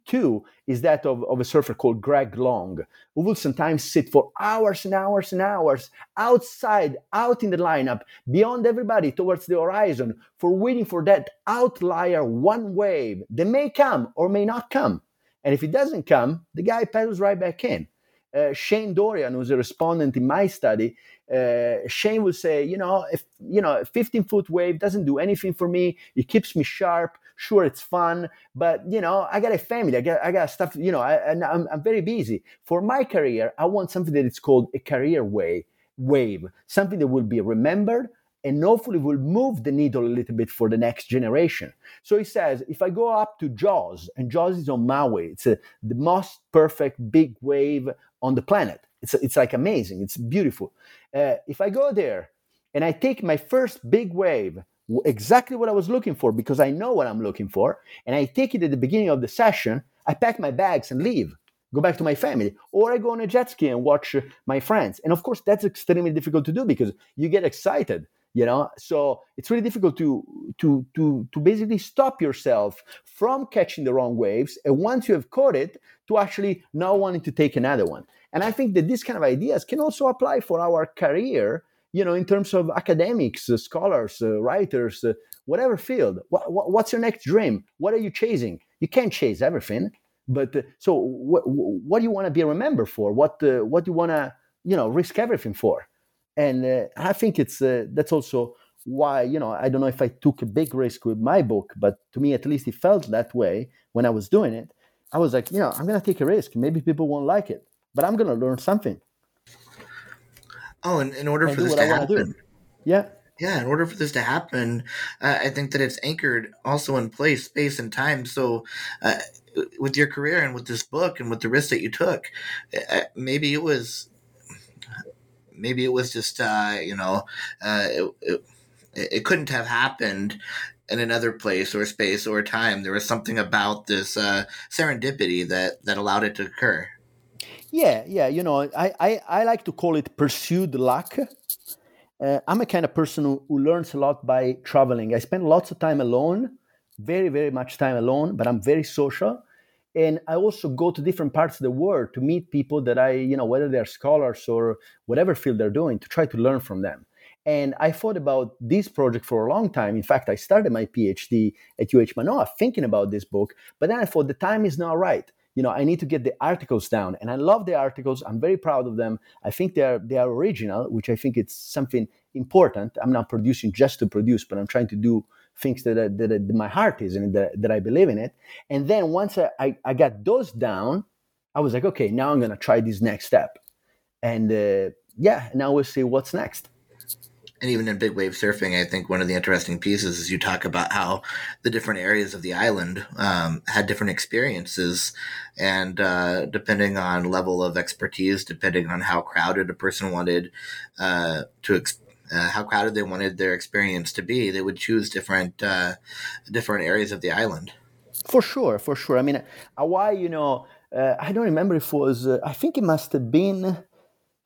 two is that of, of a surfer called Greg Long, who will sometimes sit for hours and hours and hours outside, out in the lineup, beyond everybody towards the horizon, for waiting for that outlier one wave that may come or may not come. And if it doesn't come, the guy pedals right back in. Uh, Shane Dorian, who's a respondent in my study, uh, Shane will say, you know, if you know, a 15 foot wave doesn't do anything for me. It keeps me sharp. Sure, it's fun, but you know, I got a family. I got I got stuff. You know, I, and I'm, I'm very busy. For my career, I want something that is called a career way wave, something that will be remembered and hopefully will move the needle a little bit for the next generation. So he says, if I go up to Jaws, and Jaws is on Maui, it's a, the most perfect big wave on the planet. It's, it's like amazing, it's beautiful. Uh, if I go there and I take my first big wave, exactly what I was looking for, because I know what I'm looking for, and I take it at the beginning of the session, I pack my bags and leave go back to my family or i go on a jet ski and watch uh, my friends. And of course that's extremely difficult to do because you get excited you know? So it's really difficult to to to to basically stop yourself from catching the wrong waves. And once you have caught it to actually not wanting to take another one. And i think that these kind of ideas can also apply for our career you know in terms of academics uh, scholars uh, writers uh, whatever field what, what, what's your next dream what are you chasing you can't chase everything but uh, so what, what do you want to be remembered for what uh, what do you want to you know risk everything for and uh, I think it's that's also why you know I don't know if I took a big risk with my book, but to me at least it felt that way when I was doing it. I was like, you know, I'm gonna take a risk. Maybe people won't like it, but I'm gonna learn something. Oh, and in order and for this to happen, yeah, yeah, in order for this to happen, uh, I think that it's anchored also in place, space, and time. So, uh, with your career and with this book and with the risk that you took, uh, maybe it was maybe it was just uh, you know uh, it, it, it, couldn't have happened in another place or space or time. There was something about this uh, serendipity that that allowed it to occur. Yeah, yeah. You know, I I, I like to call it pursued luck. Uh, I'm a kind of person who, who learns a lot by traveling. I spend lots of time alone, very very much time alone, but I'm very social and i also go to different parts of the world to meet people that i you know whether they're scholars or whatever field they're doing to try to learn from them and i thought about this project for a long time in fact i started my phd at uh manoa thinking about this book but then i thought the time is not right you know i need to get the articles down and i love the articles i'm very proud of them i think they are they are original which i think it's something important i'm not producing just to produce but i'm trying to do things that, that, that my heart is and that, that I believe in it. And then once I, I, I got those down, I was like, okay, now I'm going to try this next step. And uh, yeah, now we'll see what's next. And even in big wave surfing, I think one of the interesting pieces is you talk about how the different areas of the island um, had different experiences, and uh, depending on level of expertise, depending on how crowded a person wanted uh, to uh, how crowded they wanted their experience to be, they would choose different uh, different areas of the island. For sure, for sure. I mean, Hawaii, you know, uh, I don't remember if it was. Uh, I think it must have been.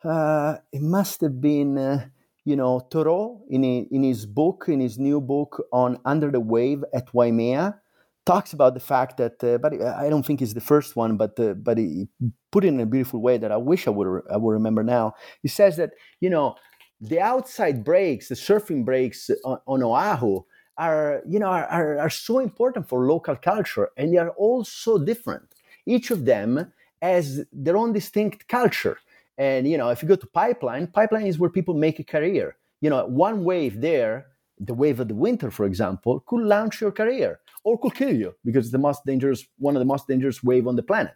Uh, it must have been. Uh, you know, Theroux in in his book, in his new book on Under the Wave at Waimea, talks about the fact that, but I don't think it's the first one, but but he put it in a beautiful way that I wish I would I would remember now. He says that you know the outside breaks, the surfing breaks on, on Oahu are, you know, are, are, are so important for local culture and they are all so different. Each of them has their own distinct culture. And, you know, if you go to Pipeline, Pipeline is where people make a career. You know, one wave there, the wave of the winter, for example, could launch your career or could kill you because it's the most dangerous, one of the most dangerous wave on the planet.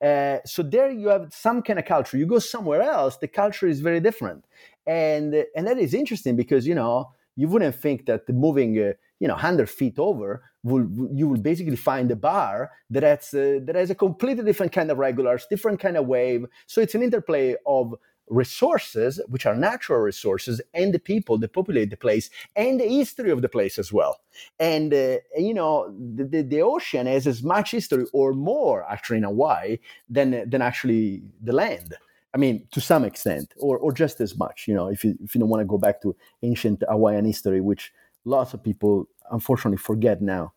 Uh, so there you have some kind of culture. You go somewhere else, the culture is very different and and that is interesting because you know you wouldn't think that moving uh, you know 100 feet over will you will basically find a bar that has uh, that has a completely different kind of regulars different kind of wave. So it's an interplay of resources which are natural resources and the people that populate the place and the history of the place as well. And, uh, you know the, the, the, ocean has as much history or more actually in hawaii than than actually the land. I mean, to some extent, or, or just as much, you know, if you, if you don't want to go back to ancient Hawaiian history, which lots of people unfortunately forget now.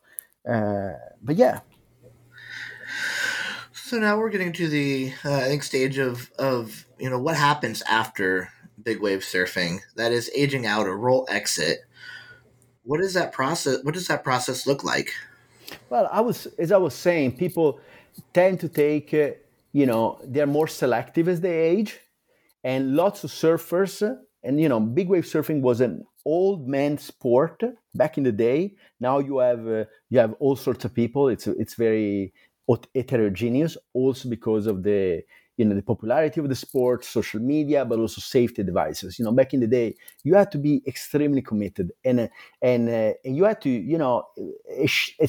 Uh, but yeah. So now we're getting to the, uh, I think, stage of, of, you know, what happens after big wave surfing. That is aging out or role exit. What is that process? What does that process look like? Well, I was, as I was saying, people tend to take uh, you know they're more selective as they age and lots of surfers and you know big wave surfing was an old man sport back in the day. Now you have uh, you have all sorts of people. It's it's very heterogeneous also because of the you know the popularity of the sport social media but also safety devices. You know back in the day you had to be extremely committed and and, uh, and you had to you know a, a,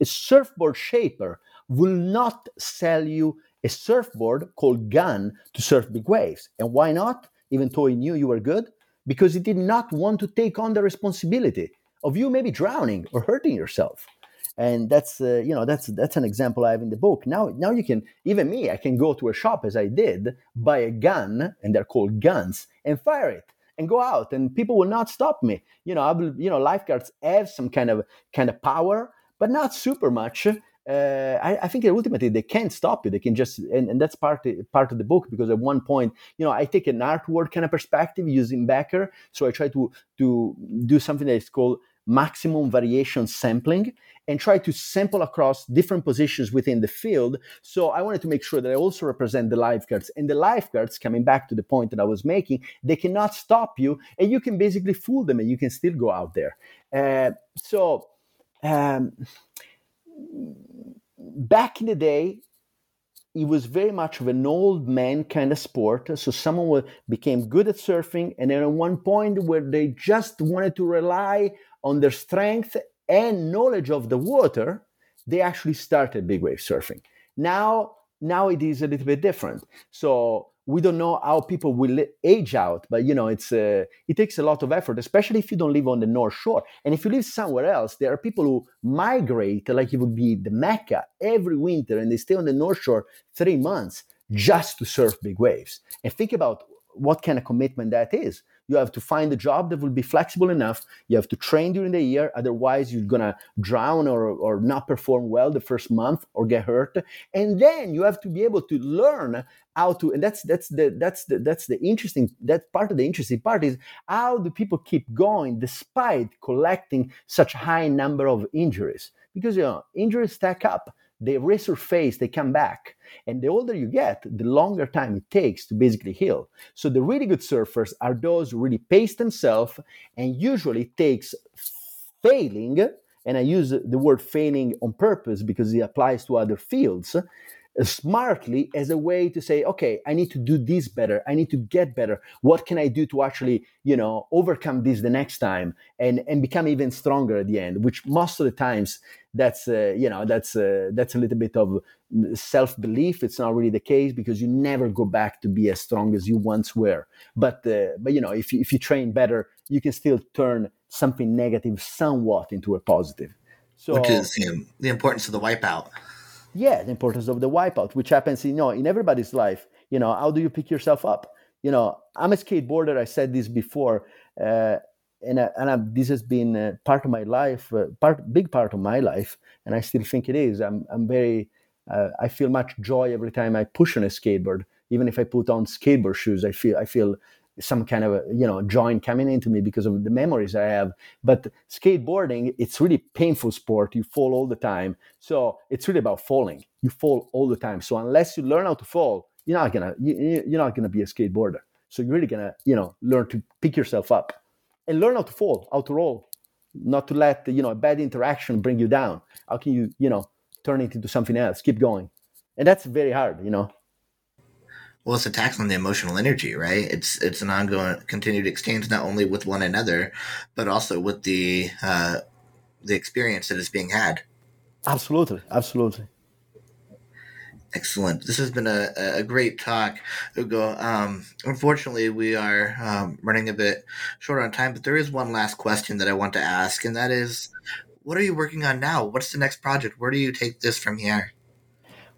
a surfboard shaper will not sell you a surfboard called gun to surf big waves. And why not? Even though he knew you were good because he did not want to take on the responsibility of you maybe drowning or hurting yourself and that's uh, you know that's that's an example I have in the book. Now now you can even me I can go to a shop as I did buy a gun and they're called guns and fire it and go out and people will not stop me. You know I will, you know lifeguards have some kind of kind of power but not super much. Uh, I, I, think ultimately they can't stop you. They can just, and, and that's part part of the book because at one point, you know, I take an art world kind of perspective using Becker. So I try to to do something that is called maximum variation sampling and try to sample across different positions within the field. So I wanted to make sure that I also represent the lifeguards. And the lifeguards, coming back to the point that I was making, they cannot stop you, and you can basically fool them, and you can still go out there. Uh, so um, back in the day, it was very much of an old man kind of sport. So someone became good at surfing, and then at one point where they just wanted to rely on their strength and knowledge of the water, they actually started big wave surfing. Now, now it is a little bit different. So we don't know how people will age out, but you know, it's uh, it takes a lot of effort, especially if you don't live on the North Shore. And if you live somewhere else, there are people who migrate, like it would be the Mecca, every winter, and they stay on the North Shore three months just to surf big waves. And think about what kind of commitment that is you have to find a job that will be flexible enough. You have to train during the year. Otherwise you're going to drown or, or not perform well the first month or get hurt. And then you have to be able to learn how to and that's that's the that's the that's the interesting that part of the interesting part is how do people keep going despite collecting such high number of injuries? Because you know injuries stack up they resurface, they come back. And the older you get, the longer time it takes to basically heal. So the really good surfers are those who really pace themselves and usually takes failing, and I use the word failing on purpose because it applies to other fields, smartly as a way to say okay i need to do this better. I need to get better. What can i do to actually you know overcome this the next time and and become even stronger at the end? Which most of the times that's uh, you know that's uh, that's a little bit of self belief it's not really the case because you never go back to be as strong as you once were. But uh, but you know if you, if you train better you can still turn something negative somewhat into a positive. So which is know, the importance of the wipeout yeah the importance of the wipeout which happens in you know in everybody's life. You know how do you pick yourself up? You know i'm a skateboarder i said this before uh, and, I, and I, this has been uh, part of my life uh, part big part of my life and i still think it is. I'm, I'm very uh, i feel much joy every time i push on a skateboard. Even if i put on skateboard shoes i feel i feel some kind of you know joint coming into me because of the memories I have. But skateboarding, it's really painful sport. You fall all the time, so it's really about falling. You fall all the time. So unless you learn how to fall, you're not gonna you, you're not gonna be a skateboarder. So you're really gonna you know learn to pick yourself up and learn how to fall, how to roll, not to let you know a bad interaction bring you down. How can you you know turn it into something else? Keep going, and that's very hard. You know well it's a tax on the emotional energy right it's it's an ongoing continued exchange not only with one another but also with the uh the experience that is being had absolutely absolutely Excellent. This has been a, a great talk, Ugo. Um, unfortunately, we are um, running a bit short on time, but there is one last question that I want to ask, and that is what are you working on now? What's the next project? Where do you take this from here?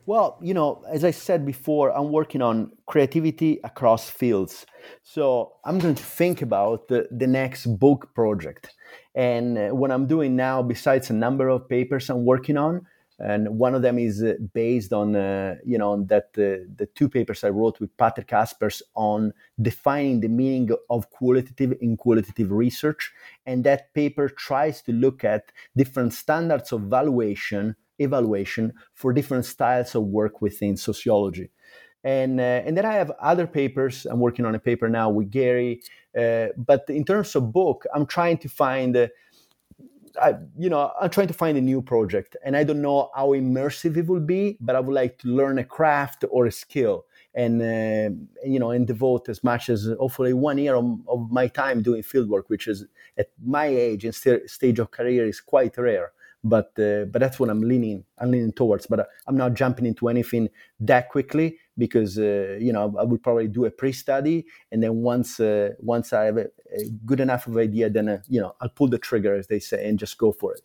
Well, you know, as I said before, I'm working on creativity across fields. So I'm going to think about the, the next book project. And uh, what I'm doing now, besides a number of papers I'm working on, and one of them is uh, based on, uh, you know, on that uh, the two papers I wrote with Patrick Aspers on defining the meaning of qualitative and qualitative research. And that paper tries to look at different standards of valuation evaluation for different styles of work within sociology. And, uh, and then I have other papers. I'm working on a paper now with Gary. Uh, but in terms of book, I'm trying to find, uh, I, you know, I'm trying to find a new project. And I don't know how immersive it will be, but I would like to learn a craft or a skill. and uh, you know and devote as much as hopefully one year of, of my time doing fieldwork, which is at my age and st- stage of career is quite rare. But uh, but that's what I'm leaning I'm leaning towards. But I'm not jumping into anything that quickly because uh, you know I would probably do a pre-study and then once uh, once I have a, a, good enough of idea, then uh, you know I'll pull the trigger as they say and just go for it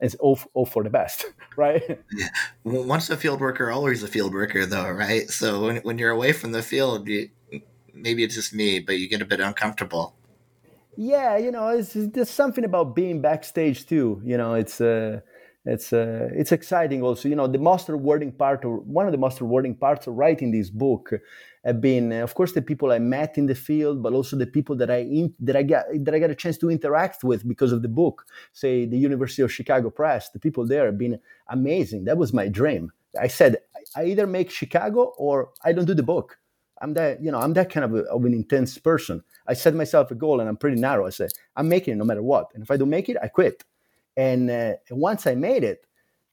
it's all, all for the best, right? Yeah. Once a field worker, always a field worker, though, right? So when, when you're away from the field, you, maybe it's just me, but you get a bit uncomfortable. Yeah, you know, it's, there's something about being backstage too. You know, it's uh, it's uh, it's exciting also. You know, the most rewarding part, or one of the most rewarding parts of writing this book, have been, uh, of course, the people I met in the field, but also the people that I in, that I got that I got a chance to interact with because of the book. Say the University of Chicago Press, the people there have been amazing. That was my dream. I said I either make Chicago or I don't do the book. I'm that you know I'm that kind of, a, of an intense person. I set myself a goal and I'm pretty narrow. I say I'm making it no matter what, and if I don't make it, I quit. And uh, once I made it,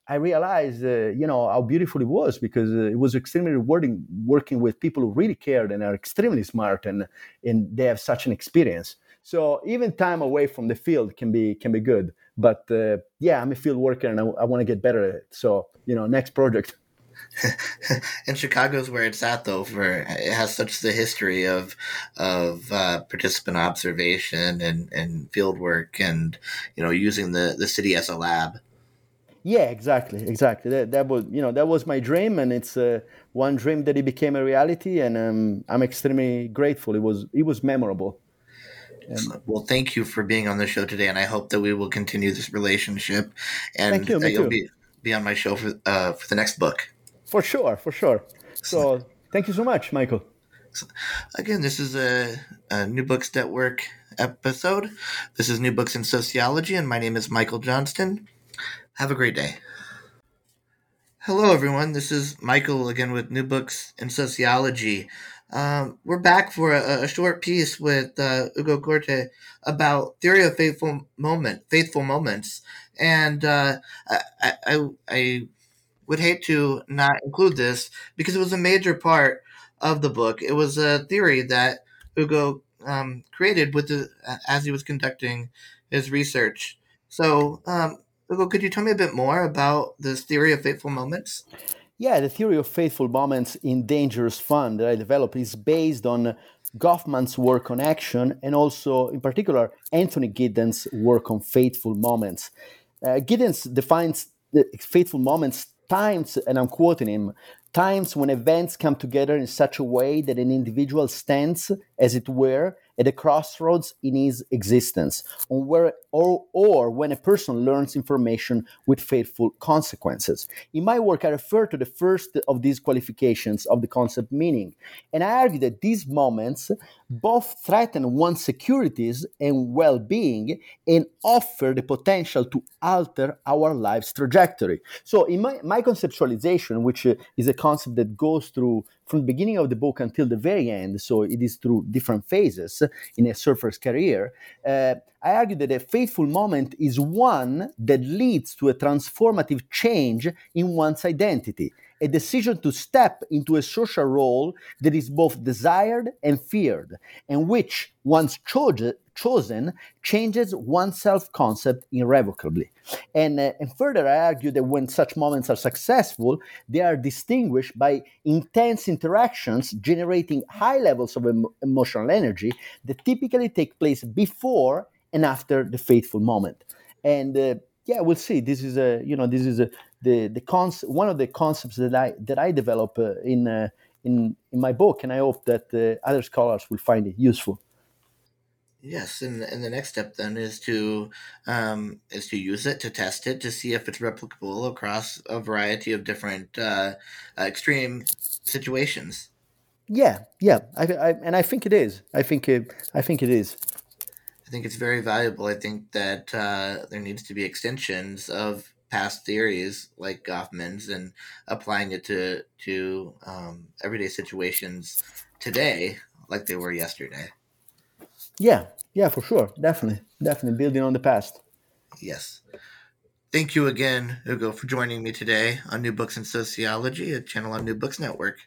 I realized, uh, you know, how beautiful it was because uh, it was extremely rewarding working with people who really cared and are extremely smart and and they have such an experience. So even time away from the field can be can be good. But uh, yeah, I'm a field worker and I, I want to get better at it. So you know, next project. and Chicago's where it's at, though. For it has such the history of of uh, participant observation and and field work, and you know, using the the city as a lab. Yeah, exactly, exactly. That, that was, you know, that was my dream, and it's uh, one dream that it became a reality, and um, I'm extremely grateful. It was, it was memorable. well, thank you for being on the show today, and I hope that we will continue this relationship, and you, that you'll be be on my show for uh, for the next book. For sure, for sure. So, thank you so much, Michael. Again, this is a, a New Books Network episode. This is New Books in Sociology, and my name is Michael Johnston. Have a great day. Hello, everyone. This is Michael again with New Books in Sociology. Um, we're back for a, a short piece with uh, Ugo Corte about theory of fateful moment, fateful moments, and uh, I, I, I would hate to not include this because it was a major part of the book. It was a theory that Ugo um, created with the as he was conducting his research. So, um, Ugo, could you tell me a bit more about this theory of fateful moments? Yeah, the theory of fateful moments in Dangerous Fun that I developed is based on Goffman's work on action and also, in particular, Anthony Giddens' work on fateful moments. Uh, Giddens defines the fateful moments times, and I'm quoting him, times when events come together in such a way that an individual stands, as it were, at a crossroads in his existence, or, where, or, or when a person learns information with fateful consequences. In my work, I refer to the first of these qualifications of the concept meaning, and I argue that these moments both threaten one's securities and well being and offer the potential to alter our life's trajectory. So, in my, my conceptualization, which uh, is a concept that goes through from the beginning of the book until the very end, so it is through different phases in a surfer's career, uh, I argue that a fateful moment is one that leads to a transformative change in one's identity, a decision to step into a social role that is both desired and feared, and which, once cho- chosen, changes one's self concept irrevocably. And, uh, and further, I argue that when such moments are successful, they are distinguished by intense interactions generating high levels of em- emotional energy that typically take place before and after the fateful moment. And uh, yeah, we'll see. This is a you know this is a, the the cons- one of the concepts that I that I develop uh, in uh, in in my book, and I hope that uh, other scholars will find it useful. Yes, and and the next step then is to um, is to use it to test it to see if it's replicable across a variety of different uh, extreme situations. Yeah, yeah, I, I, and I think it is. I think it, I think it is. I think it's very valuable. I think that uh, there needs to be extensions of past theories like Goffman's and applying it to to um, everyday situations today, like they were yesterday. Yeah, yeah, for sure. Definitely. Definitely building on the past. Yes. Thank you again, Hugo, for joining me today on New Books in Sociology, a channel on New Books Network.